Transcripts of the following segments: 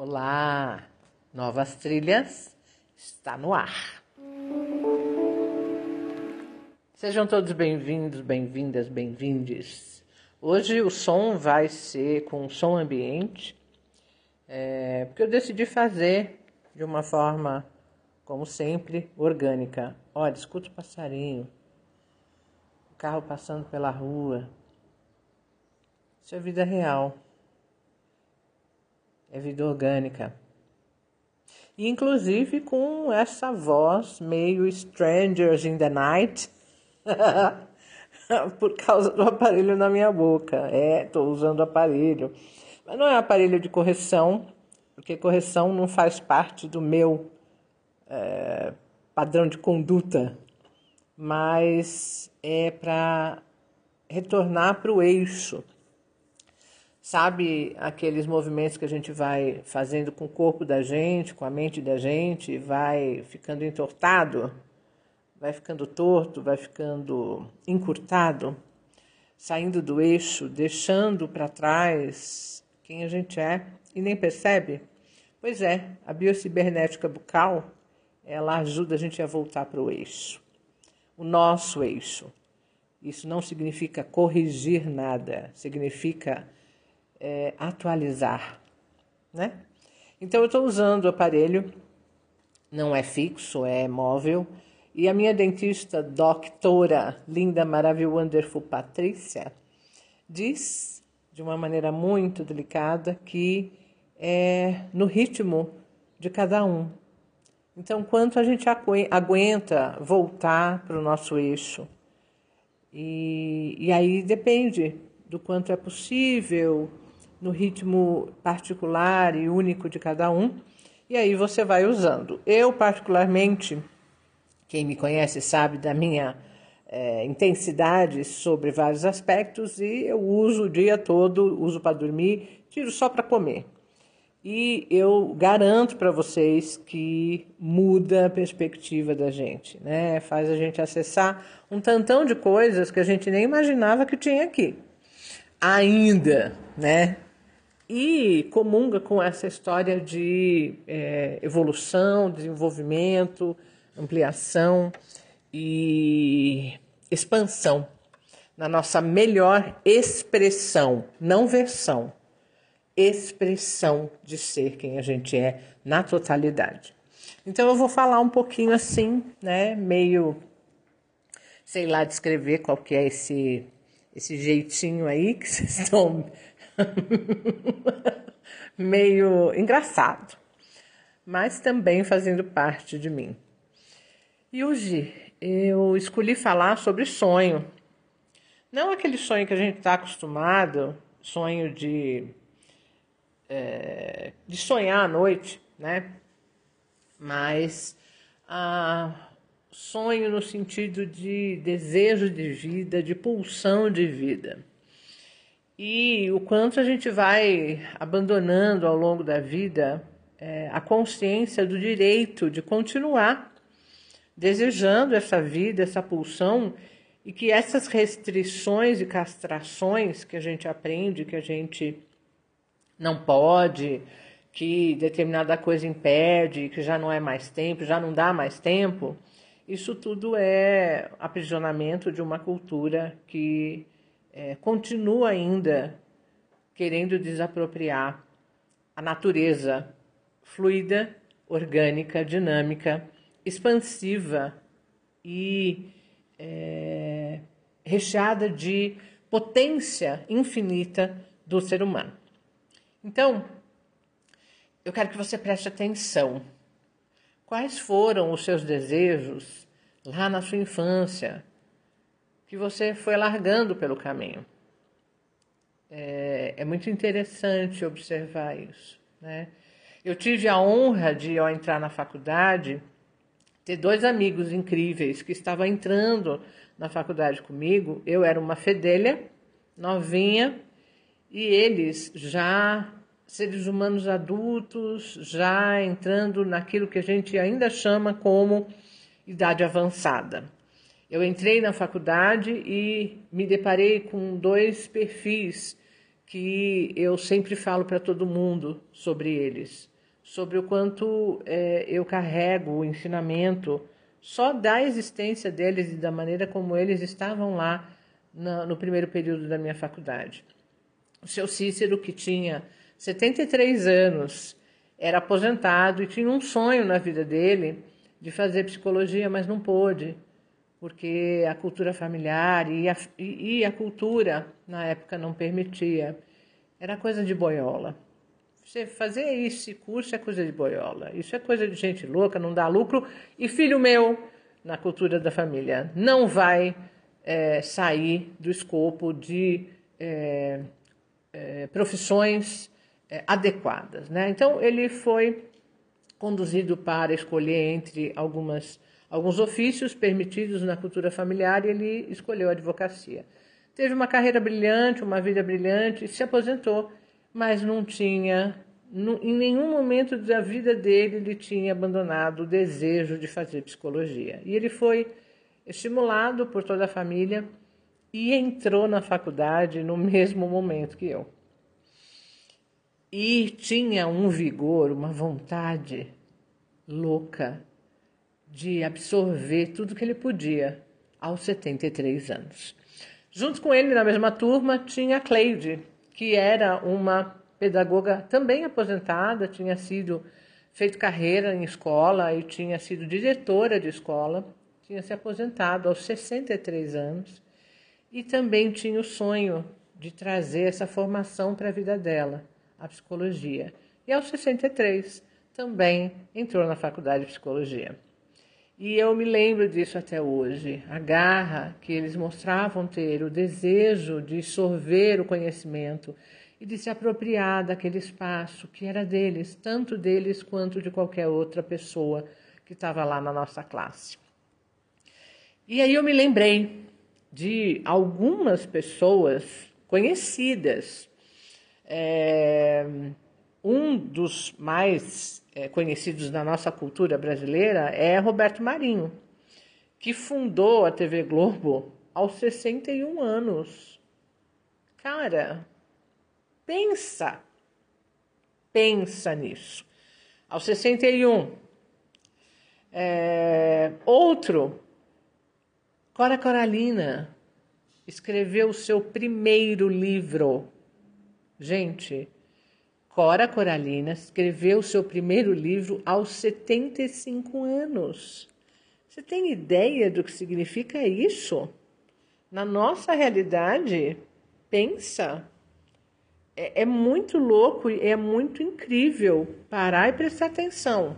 Olá, novas trilhas está no ar. Sejam todos bem-vindos, bem-vindas, bem-vindes. Hoje o som vai ser com som ambiente, é, porque eu decidi fazer de uma forma, como sempre, orgânica. Olha, escuta o passarinho, o carro passando pela rua. Isso é vida real é vida orgânica. Inclusive com essa voz meio Strangers in the Night, por causa do aparelho na minha boca. É, estou usando aparelho. Mas não é aparelho de correção, porque correção não faz parte do meu é, padrão de conduta, mas é para retornar para o eixo Sabe aqueles movimentos que a gente vai fazendo com o corpo da gente, com a mente da gente, vai ficando entortado, vai ficando torto, vai ficando encurtado, saindo do eixo, deixando para trás quem a gente é e nem percebe? Pois é, a biocibernética bucal, ela ajuda a gente a voltar para o eixo, o nosso eixo. Isso não significa corrigir nada, significa é, atualizar, né? Então eu estou usando o aparelho, não é fixo, é móvel, e a minha dentista, doutora linda, maravilhosa, wonderful Patrícia, diz de uma maneira muito delicada que é no ritmo de cada um. Então, quanto a gente aguenta voltar para o nosso eixo. E, e aí depende do quanto é possível, no ritmo particular e único de cada um, e aí você vai usando. Eu, particularmente, quem me conhece sabe da minha é, intensidade sobre vários aspectos e eu uso o dia todo, uso para dormir, tiro só para comer. E eu garanto para vocês que muda a perspectiva da gente, né? Faz a gente acessar um tantão de coisas que a gente nem imaginava que tinha aqui. Ainda, né? E comunga com essa história de é, evolução, desenvolvimento, ampliação e expansão na nossa melhor expressão, não versão, expressão de ser quem a gente é na totalidade. Então eu vou falar um pouquinho assim, né, meio sei lá descrever qual que é esse esse jeitinho aí que vocês estão meio engraçado, mas também fazendo parte de mim. E hoje eu escolhi falar sobre sonho. Não aquele sonho que a gente está acostumado, sonho de, é, de sonhar à noite, né? Mas ah, sonho no sentido de desejo de vida, de pulsão de vida e o quanto a gente vai abandonando ao longo da vida é, a consciência do direito de continuar desejando essa vida, essa pulsão, e que essas restrições e castrações que a gente aprende, que a gente não pode, que determinada coisa impede, que já não é mais tempo, já não dá mais tempo, isso tudo é aprisionamento de uma cultura que é, continua ainda querendo desapropriar a natureza fluida, orgânica, dinâmica, expansiva e é, recheada de potência infinita do ser humano. Então, eu quero que você preste atenção. Quais foram os seus desejos lá na sua infância? Que você foi largando pelo caminho. É, é muito interessante observar isso. Né? Eu tive a honra de, ao entrar na faculdade, ter dois amigos incríveis que estavam entrando na faculdade comigo. Eu era uma fedelha, novinha, e eles já seres humanos adultos, já entrando naquilo que a gente ainda chama como idade avançada. Eu entrei na faculdade e me deparei com dois perfis que eu sempre falo para todo mundo sobre eles, sobre o quanto é, eu carrego o ensinamento só da existência deles e da maneira como eles estavam lá no, no primeiro período da minha faculdade. O seu Cícero, que tinha 73 anos, era aposentado e tinha um sonho na vida dele de fazer psicologia, mas não pôde, porque a cultura familiar e a, e, a cultura na época não permitia. Era coisa de boiola. Você fazer esse curso é coisa de boiola. Isso é coisa de gente louca, não dá lucro. E filho meu, na cultura da família, não vai é, sair do escopo de é, é, profissões é, adequadas. Né? Então, ele foi conduzido para escolher entre algumas, alguns ofícios permitidos na cultura familiar e ele escolheu a advocacia. Teve uma carreira brilhante, uma vida brilhante, se aposentou mas não tinha, em nenhum momento da vida dele, ele tinha abandonado o desejo de fazer psicologia. E ele foi estimulado por toda a família e entrou na faculdade no mesmo momento que eu. E tinha um vigor, uma vontade louca de absorver tudo que ele podia aos 73 anos. Junto com ele, na mesma turma, tinha a Cleide, que era uma pedagoga também aposentada, tinha sido feito carreira em escola e tinha sido diretora de escola, tinha se aposentado aos 63 anos e também tinha o sonho de trazer essa formação para a vida dela, a psicologia. E aos 63 também entrou na faculdade de psicologia. E eu me lembro disso até hoje, a garra que eles mostravam ter, o desejo de sorver o conhecimento e de se apropriar daquele espaço que era deles, tanto deles quanto de qualquer outra pessoa que estava lá na nossa classe. E aí eu me lembrei de algumas pessoas conhecidas. É, um dos mais conhecidos da nossa cultura brasileira é Roberto Marinho, que fundou a TV Globo aos 61 anos. Cara, pensa, pensa nisso. Aos 61. É, outro, Cora Coralina, escreveu o seu primeiro livro. Gente, Cora Coralina escreveu seu primeiro livro aos 75 anos. Você tem ideia do que significa isso? Na nossa realidade, pensa. É, é muito louco e é muito incrível parar e prestar atenção.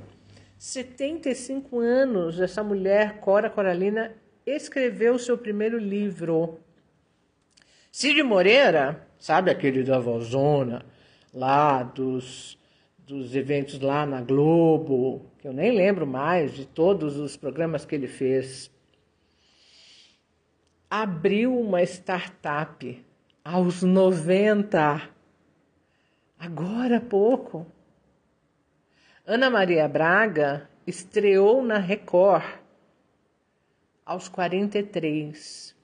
75 anos, essa mulher, Cora Coralina, escreveu seu primeiro livro. Cid Moreira, sabe aquele da vozona? Lá dos, dos eventos lá na Globo, que eu nem lembro mais de todos os programas que ele fez. Abriu uma startup aos 90, agora há pouco. Ana Maria Braga estreou na Record aos 43.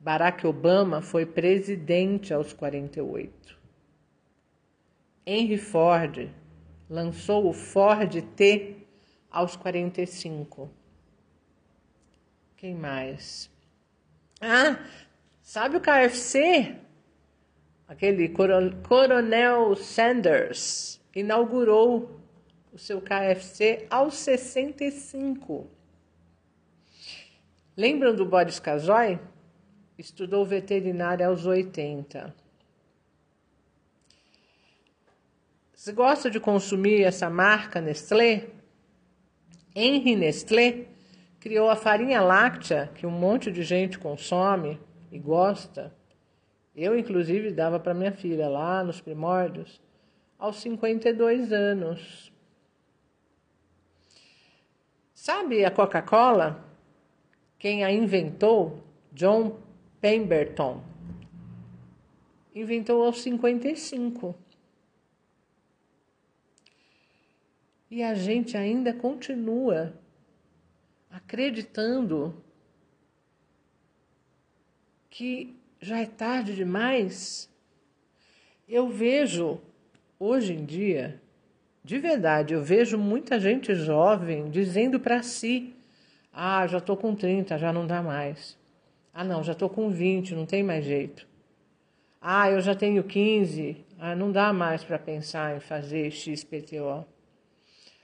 Barack Obama foi presidente aos 48. Henry Ford lançou o Ford T aos 45. Quem mais? Ah, sabe o KFC? Aquele Coronel Sanders inaugurou o seu KFC aos 65. Lembram do Boris Casoy? Estudou veterinária aos 80. Você gosta de consumir essa marca Nestlé? Henri Nestlé criou a farinha láctea que um monte de gente consome e gosta. Eu, inclusive, dava para minha filha lá nos primórdios, aos 52 anos. Sabe a Coca-Cola? Quem a inventou? John Pemberton. Inventou aos 55. E a gente ainda continua acreditando que já é tarde demais eu vejo hoje em dia, de verdade, eu vejo muita gente jovem dizendo para si: ah, já estou com 30, já não dá mais. Ah, não, já estou com 20, não tem mais jeito. Ah, eu já tenho 15, ah, não dá mais para pensar em fazer XPTO.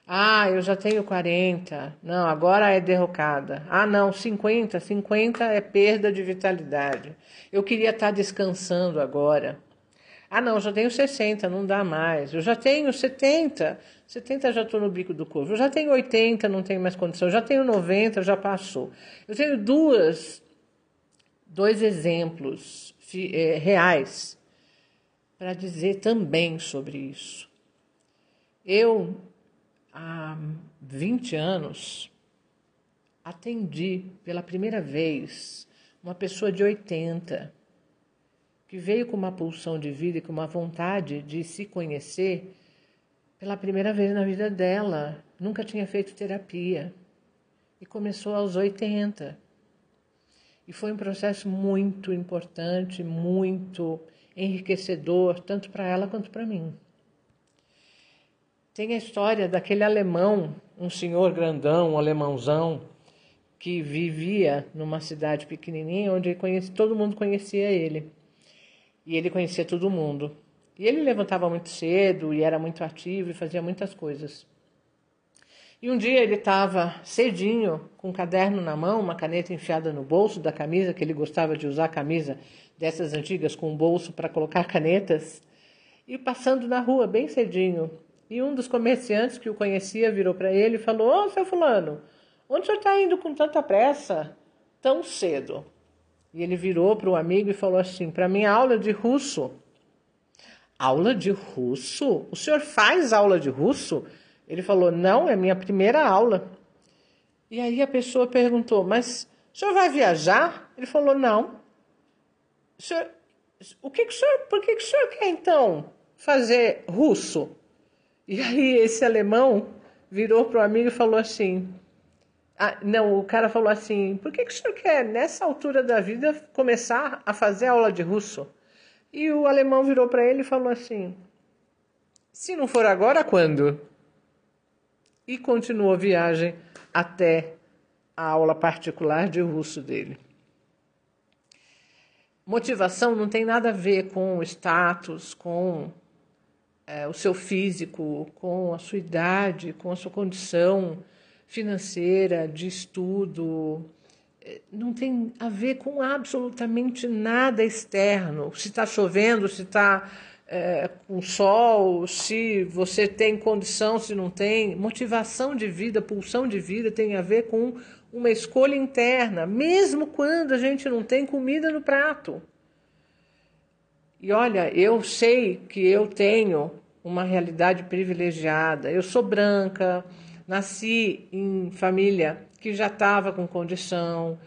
Ah, eu já tenho 40. Não, agora é derrocada. Ah, não, 50. 50 é perda de vitalidade. Eu queria estar tá descansando agora. Ah, não, já tenho 60, não dá mais. Eu já tenho 70. 70 já estou no bico do corvo. Eu já tenho 80, não tenho mais condição. Eu já tenho 90, já passou. Eu tenho duas, dois exemplos é, reais para dizer também sobre isso. Eu há 20 anos, atendi pela primeira vez uma pessoa de 80 que veio com uma pulsão de vida e com uma vontade de se conhecer pela primeira vez na vida dela. Nunca tinha feito terapia e começou aos 80. E foi um processo muito importante, muito enriquecedor, tanto para ela quanto para mim. Tem a história daquele alemão, um senhor grandão, um alemãozão, que vivia numa cidade pequenininha onde conhece, todo mundo conhecia ele. E ele conhecia todo mundo. E ele levantava muito cedo e era muito ativo e fazia muitas coisas. E um dia ele estava cedinho, com um caderno na mão, uma caneta enfiada no bolso da camisa, que ele gostava de usar camisa dessas antigas com um bolso para colocar canetas, e passando na rua bem cedinho. E um dos comerciantes que o conhecia virou para ele e falou: Ô, oh, seu Fulano, onde o senhor está indo com tanta pressa, tão cedo? E ele virou para o amigo e falou assim: Para minha aula de russo. Aula de russo? O senhor faz aula de russo? Ele falou: Não, é minha primeira aula. E aí a pessoa perguntou: Mas o senhor vai viajar? Ele falou: Não. O, senhor, o que, que o senhor, por que, que o senhor quer então fazer russo? E aí esse alemão virou para o amigo e falou assim: ah, Não, o cara falou assim: Por que, que o senhor quer, nessa altura da vida, começar a fazer aula de russo? E o alemão virou para ele e falou assim: Se não for agora, quando? E continuou a viagem até a aula particular de russo dele. Motivação não tem nada a ver com status, com é, o seu físico, com a sua idade, com a sua condição financeira, de estudo. É, não tem a ver com absolutamente nada externo. Se está chovendo, se está é, com sol, se você tem condição, se não tem. Motivação de vida, pulsão de vida tem a ver com uma escolha interna, mesmo quando a gente não tem comida no prato. E olha, eu sei que eu tenho uma realidade privilegiada. Eu sou branca, nasci em família que já estava com condição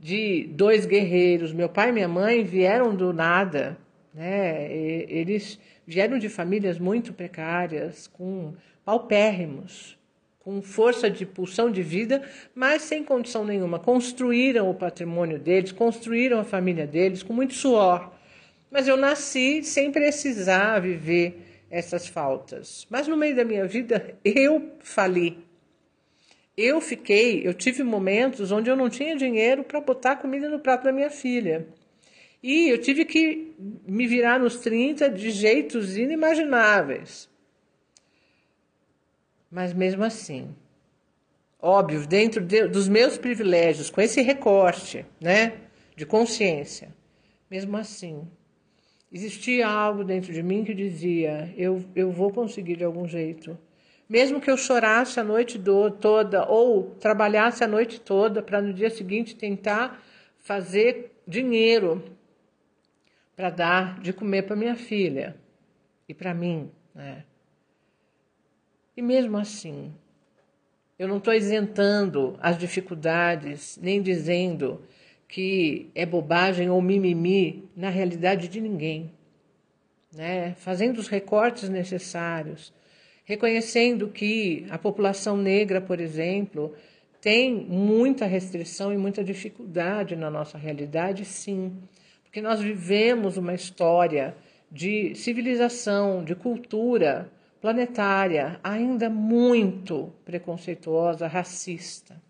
de dois guerreiros. Meu pai e minha mãe vieram do nada, né? Eles vieram de famílias muito precárias, com paupérrimos, com força de pulsão de vida, mas sem condição nenhuma. Construíram o patrimônio deles, construíram a família deles com muito suor. Mas eu nasci sem precisar viver essas faltas. Mas no meio da minha vida eu fali. Eu fiquei, eu tive momentos onde eu não tinha dinheiro para botar comida no prato da minha filha. E eu tive que me virar nos 30 de jeitos inimagináveis. Mas mesmo assim, óbvio, dentro de, dos meus privilégios, com esse recorte, né, de consciência, mesmo assim, Existia algo dentro de mim que dizia: eu, eu vou conseguir de algum jeito. Mesmo que eu chorasse a noite do, toda ou trabalhasse a noite toda para no dia seguinte tentar fazer dinheiro para dar de comer para minha filha e para mim. Né? E mesmo assim, eu não estou isentando as dificuldades, nem dizendo que é bobagem ou mimimi na realidade de ninguém, né? Fazendo os recortes necessários, reconhecendo que a população negra, por exemplo, tem muita restrição e muita dificuldade na nossa realidade, sim, porque nós vivemos uma história de civilização, de cultura planetária, ainda muito preconceituosa, racista.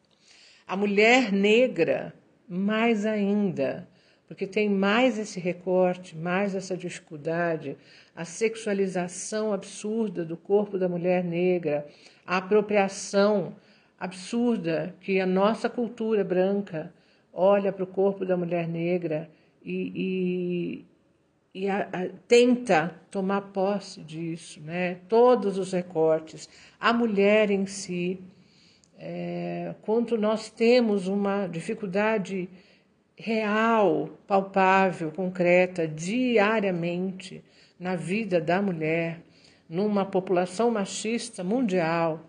A mulher negra, mais ainda, porque tem mais esse recorte, mais essa dificuldade, a sexualização absurda do corpo da mulher negra, a apropriação absurda que a nossa cultura branca olha para o corpo da mulher negra e, e, e a, a, tenta tomar posse disso, né? todos os recortes, a mulher em si, é, quanto nós temos uma dificuldade real, palpável, concreta, diariamente na vida da mulher, numa população machista mundial.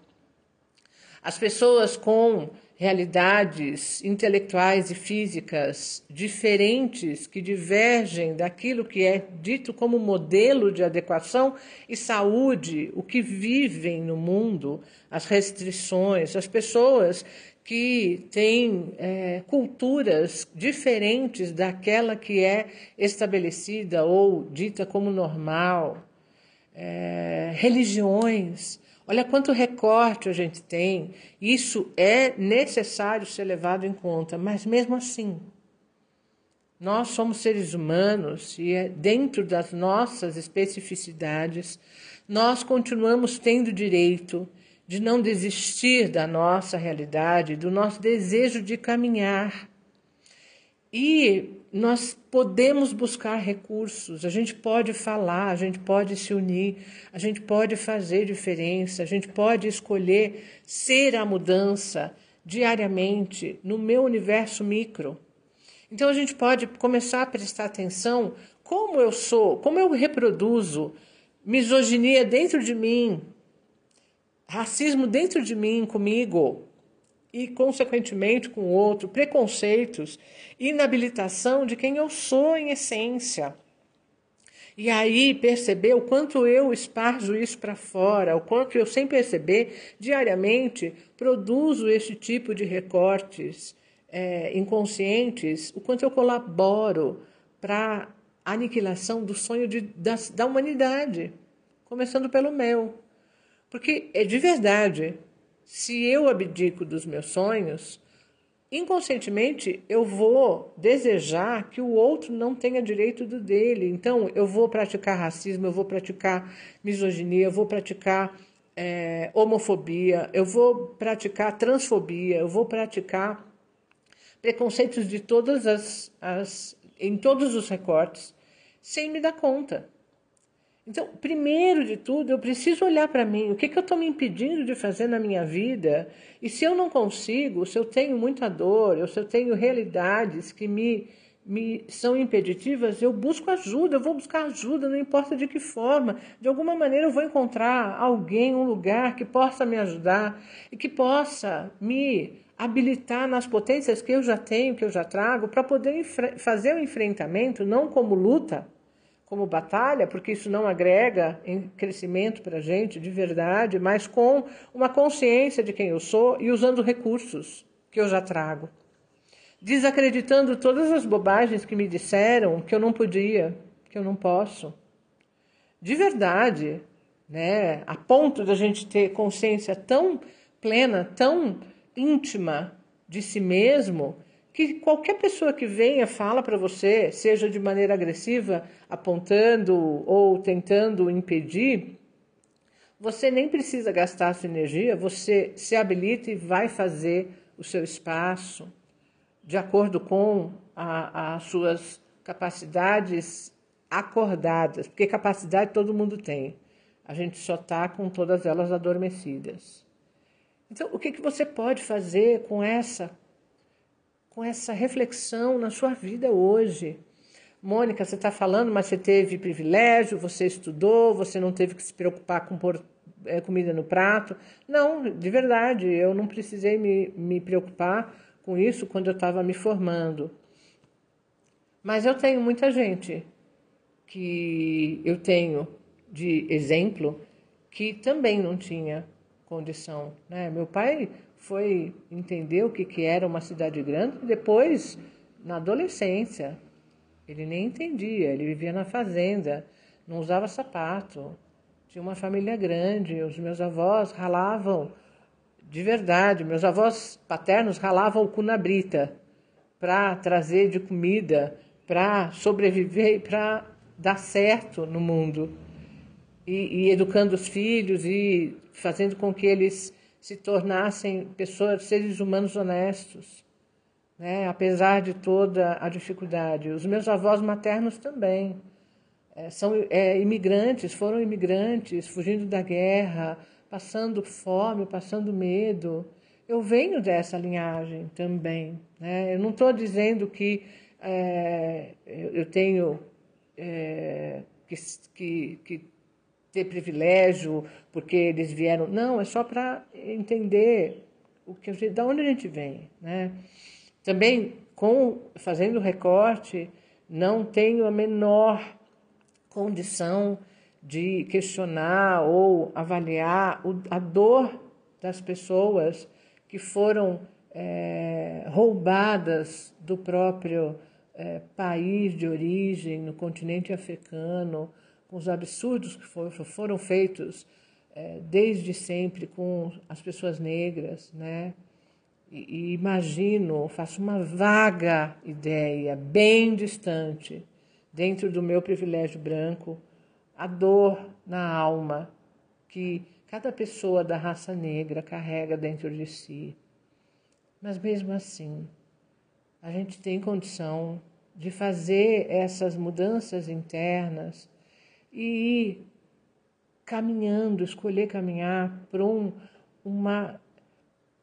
As pessoas com realidades intelectuais e físicas diferentes que divergem daquilo que é dito como modelo de adequação e saúde, o que vivem no mundo, as restrições, as pessoas que têm é, culturas diferentes daquela que é estabelecida ou dita como normal, é, religiões Olha quanto recorte a gente tem. Isso é necessário ser levado em conta, mas mesmo assim, nós somos seres humanos e é dentro das nossas especificidades, nós continuamos tendo direito de não desistir da nossa realidade, do nosso desejo de caminhar. E nós podemos buscar recursos, a gente pode falar, a gente pode se unir, a gente pode fazer diferença, a gente pode escolher ser a mudança diariamente no meu universo micro. Então a gente pode começar a prestar atenção como eu sou, como eu reproduzo misoginia dentro de mim, racismo dentro de mim, comigo, e, consequentemente, com o outro, preconceitos, inabilitação de quem eu sou em essência. E aí perceber o quanto eu esparjo isso para fora, o quanto eu, sem perceber, diariamente produzo esse tipo de recortes é, inconscientes, o quanto eu colaboro para a aniquilação do sonho de, da, da humanidade, começando pelo meu. Porque é de verdade, se eu abdico dos meus sonhos, inconscientemente eu vou desejar que o outro não tenha direito do dele. Então, eu vou praticar racismo, eu vou praticar misoginia, eu vou praticar é, homofobia, eu vou praticar transfobia, eu vou praticar preconceitos de todas as, as em todos os recortes, sem me dar conta. Então, primeiro de tudo, eu preciso olhar para mim, o que, que eu estou me impedindo de fazer na minha vida, e se eu não consigo, se eu tenho muita dor, ou se eu tenho realidades que me, me são impeditivas, eu busco ajuda, eu vou buscar ajuda, não importa de que forma, de alguma maneira eu vou encontrar alguém, um lugar que possa me ajudar e que possa me habilitar nas potências que eu já tenho, que eu já trago, para poder fazer o enfrentamento, não como luta, como batalha, porque isso não agrega em crescimento para a gente de verdade, mas com uma consciência de quem eu sou e usando recursos que eu já trago. Desacreditando todas as bobagens que me disseram que eu não podia, que eu não posso. De verdade, né? a ponto da gente ter consciência tão plena, tão íntima de si mesmo, que qualquer pessoa que venha fala para você, seja de maneira agressiva, apontando ou tentando impedir, você nem precisa gastar sua energia, você se habilita e vai fazer o seu espaço de acordo com as suas capacidades acordadas, porque capacidade todo mundo tem. A gente só está com todas elas adormecidas. Então, o que, que você pode fazer com essa com essa reflexão na sua vida hoje. Mônica, você está falando, mas você teve privilégio, você estudou, você não teve que se preocupar com pôr é, comida no prato. Não, de verdade, eu não precisei me, me preocupar com isso quando eu estava me formando. Mas eu tenho muita gente que eu tenho de exemplo que também não tinha condição. Né? Meu pai foi entender o que, que era uma cidade grande depois, na adolescência. Ele nem entendia, ele vivia na fazenda, não usava sapato. Tinha uma família grande, os meus avós ralavam de verdade. Meus avós paternos ralavam o cu na brita para trazer de comida, para sobreviver e para dar certo no mundo. E, e, educando os filhos e fazendo com que eles se tornassem pessoas, seres humanos honestos, né? apesar de toda a dificuldade. Os meus avós maternos também é, são é, imigrantes, foram imigrantes, fugindo da guerra, passando fome, passando medo. Eu venho dessa linhagem também. Né? Eu não estou dizendo que é, eu tenho é, que, que, que, ter privilégio porque eles vieram. Não, é só para entender o que gente, da onde a gente vem. Né? Também, com fazendo recorte, não tenho a menor condição de questionar ou avaliar a dor das pessoas que foram é, roubadas do próprio é, país de origem, no continente africano, com os absurdos que foram, feitos é, desde sempre com as pessoas negras, né? E, e imagino, faço uma vaga ideia, bem distante, dentro do meu privilégio branco, a dor na alma que cada pessoa da raça negra carrega dentro de si. Mas mesmo assim, a gente tem condição de fazer essas mudanças internas e ir caminhando, escolher caminhar para um, uma,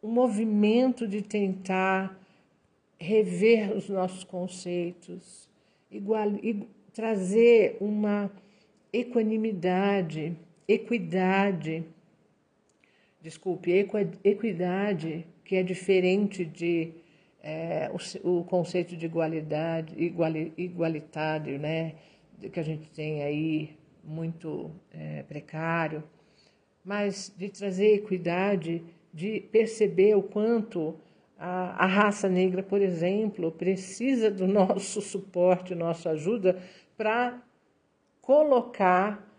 um movimento de tentar rever os nossos conceitos, igual, trazer uma equanimidade, equidade, desculpe, equidade, que é diferente de é, o, o, conceito de igualdade, iguali, igualitário, né, que a gente tem aí muito é, precário, mas de trazer equidade, de perceber o quanto a, a raça negra, por exemplo, precisa do nosso suporte, nossa ajuda para colocar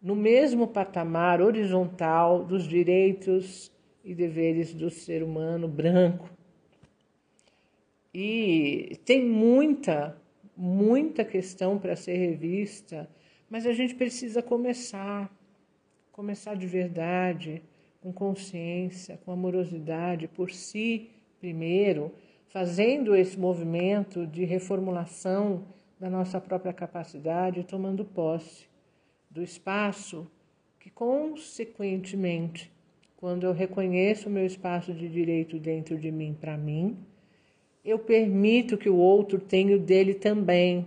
no mesmo patamar horizontal dos direitos e deveres do ser humano branco. E tem muita, muita questão para ser revista, mas a gente precisa começar, começar de verdade, com consciência, com amorosidade por si primeiro, fazendo esse movimento de reformulação da nossa própria capacidade, tomando posse do espaço que, consequentemente, quando eu reconheço o meu espaço de direito dentro de mim para mim, eu permito que o outro tenha o dele também.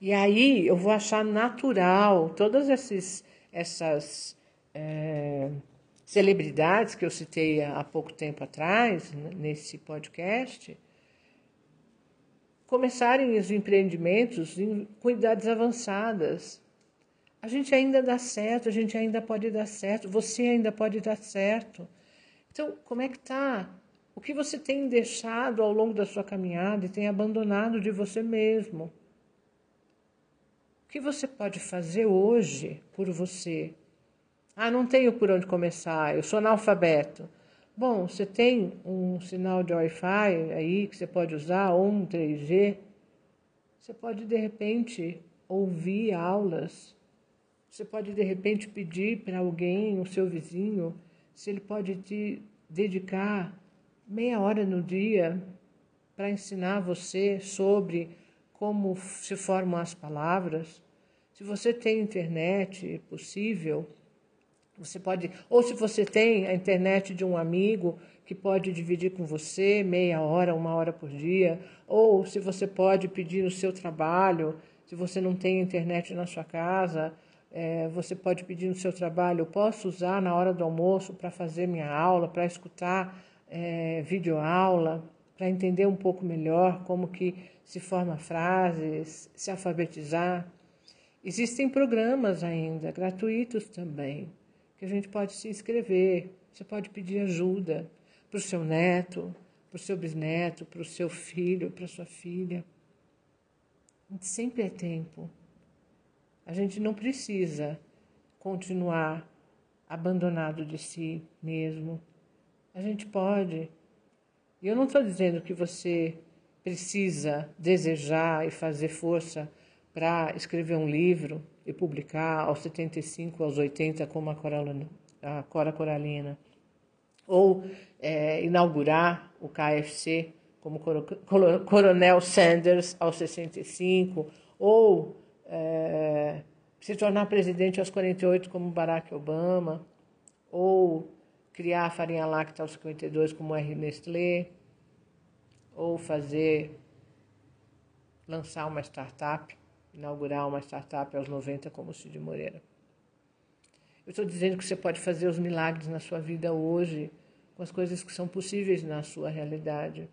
E aí eu vou achar natural todas esses, essas é, celebridades que eu citei há pouco tempo atrás, nesse podcast, começarem os empreendimentos com idades avançadas. A gente ainda dá certo, a gente ainda pode dar certo, você ainda pode dar certo. Então, como é que está? O que você tem deixado ao longo da sua caminhada e tem abandonado de você mesmo? O que você pode fazer hoje por você? Ah, não tenho por onde começar, eu sou analfabeto. Bom, você tem um sinal de Wi-Fi aí que você pode usar, ou um 3G. Você pode, de repente, ouvir aulas. Você pode, de repente, pedir para alguém, o seu vizinho, se ele pode te dedicar meia hora no dia para ensinar você sobre como se formam as palavras. Se você tem internet, é possível você pode, ou se você tem a internet de um amigo que pode dividir com você meia hora, uma hora por dia, ou se você pode pedir no seu trabalho, se você não tem internet na sua casa, é, você pode pedir no seu trabalho, eu posso usar na hora do almoço para fazer minha aula, para escutar é, videoaula, para entender um pouco melhor como que se forma frases, se alfabetizar. Existem programas ainda, gratuitos também que a gente pode se inscrever. Você pode pedir ajuda para o seu neto, para o seu bisneto, para o seu filho, para a sua filha. Sempre é tempo. A gente não precisa continuar abandonado de si mesmo. A gente pode. E eu não estou dizendo que você precisa desejar e fazer força para escrever um livro e publicar aos 75, aos 80, como a, Coralina, a Cora Coralina, ou é, inaugurar o KFC como Coronel Sanders aos 65, ou é, se tornar presidente aos 48 como Barack Obama, ou criar farinha láctea aos 52 como R. Nestlé, ou fazer, lançar uma startup, inaugurar uma startup aos 90 como Cid Moreira. Eu estou dizendo que você pode fazer os milagres na sua vida hoje, com as coisas que são possíveis na sua realidade.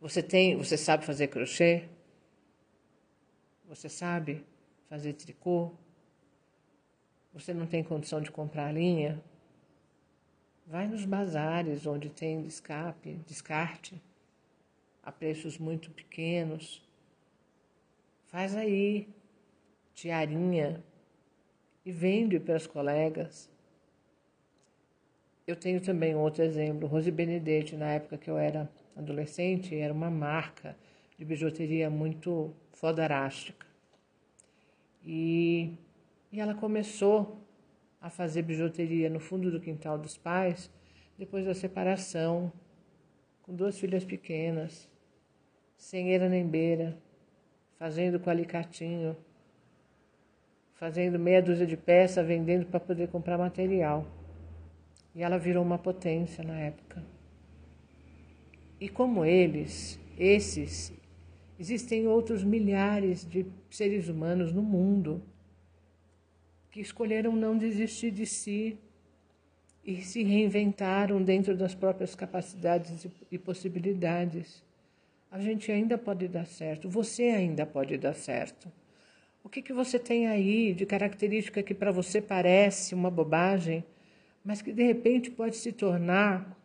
Você tem, você sabe fazer crochê? Você sabe fazer tricô? Você não tem condição de comprar linha? Vai nos bazares onde tem descarte a preços muito pequenos. Faz aí tiarinha e vende para os colegas. Eu tenho também outro exemplo, Rose Benedetti, na época que eu era adolescente, era uma marca de bijuteria muito fodarástica. E, e ela começou a fazer bijuteria no fundo do quintal dos pais depois da separação, com duas filhas pequenas, sem eira nem beira, fazendo com alicatinho, fazendo meia dúzia de peças, vendendo para poder comprar material. E ela virou uma potência na época. E como eles, esses, existem outros milhares de seres humanos no mundo que escolheram não desistir de si e se reinventaram dentro das próprias capacidades e possibilidades. A gente ainda pode dar certo, você ainda pode dar certo. O que, que você tem aí de característica que para você parece uma bobagem, mas que de repente pode se tornar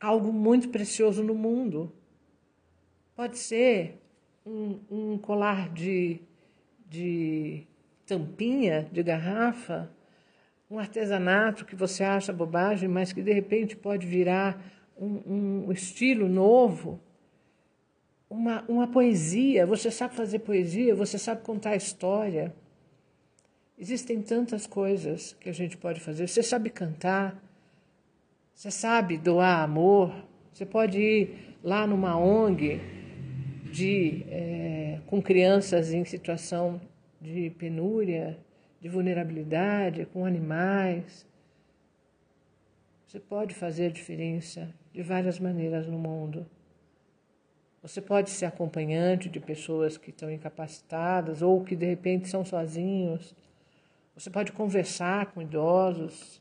algo muito precioso no mundo. Pode ser um, um colar de, de tampinha, de garrafa, um artesanato que você acha bobagem, mas que de repente pode virar um, um estilo novo. Uma, uma poesia, você sabe fazer poesia, você sabe contar história. Existem tantas coisas que a gente pode fazer. Você sabe cantar, você sabe doar amor, você pode ir lá numa ONG de, é, com crianças em situação de penúria, de vulnerabilidade, com animais. Você pode fazer diferença de várias maneiras no mundo. Você pode ser acompanhante de pessoas que estão incapacitadas ou que de repente são sozinhos. Você pode conversar com idosos.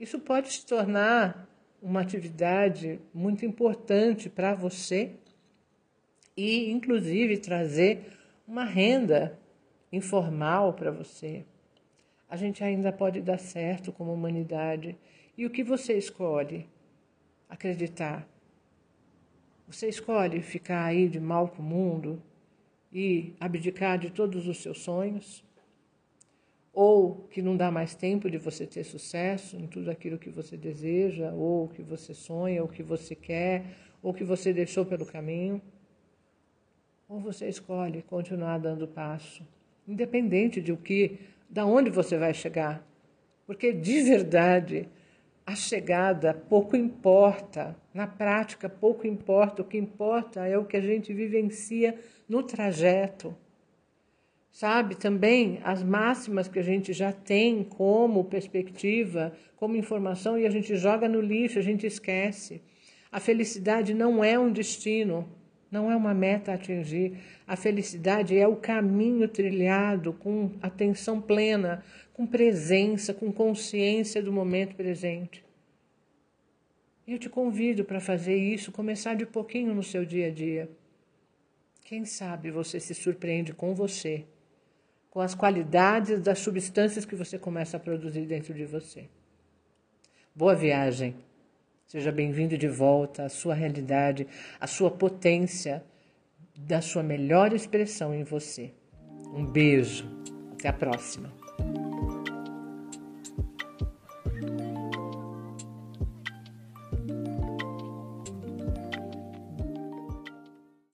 Isso pode se tornar uma atividade muito importante para você e, inclusive, trazer uma renda informal para você. A gente ainda pode dar certo como humanidade. E o que você escolhe? Acreditar. Você escolhe ficar aí de mal com o mundo e abdicar de todos os seus sonhos? ou que não dá mais tempo de você ter sucesso em tudo aquilo que você deseja, ou que você sonha, ou que você quer, ou que você deixou pelo caminho, ou você escolhe continuar dando passo, independente de o que, da onde você vai chegar, porque de verdade a chegada pouco importa, na prática pouco importa, o que importa é o que a gente vivencia no trajeto sabe? Também as máximas que a gente já tem como perspectiva, como informação, e a gente joga no lixo, a gente esquece. A felicidade não é um destino, não é uma meta a atingir. A felicidade é o caminho trilhado com atenção plena, com presença, com consciência do momento presente. Eu te convido para fazer isso, começar de pouquinho no seu dia a dia. Quem sabe você se surpreende com você com as qualidades das substâncias que você começa a produzir dentro de você. Boa viagem. Seja bem-vindo de volta à sua realidade, à sua potência, da sua melhor expressão em você. Um beijo. Até a próxima.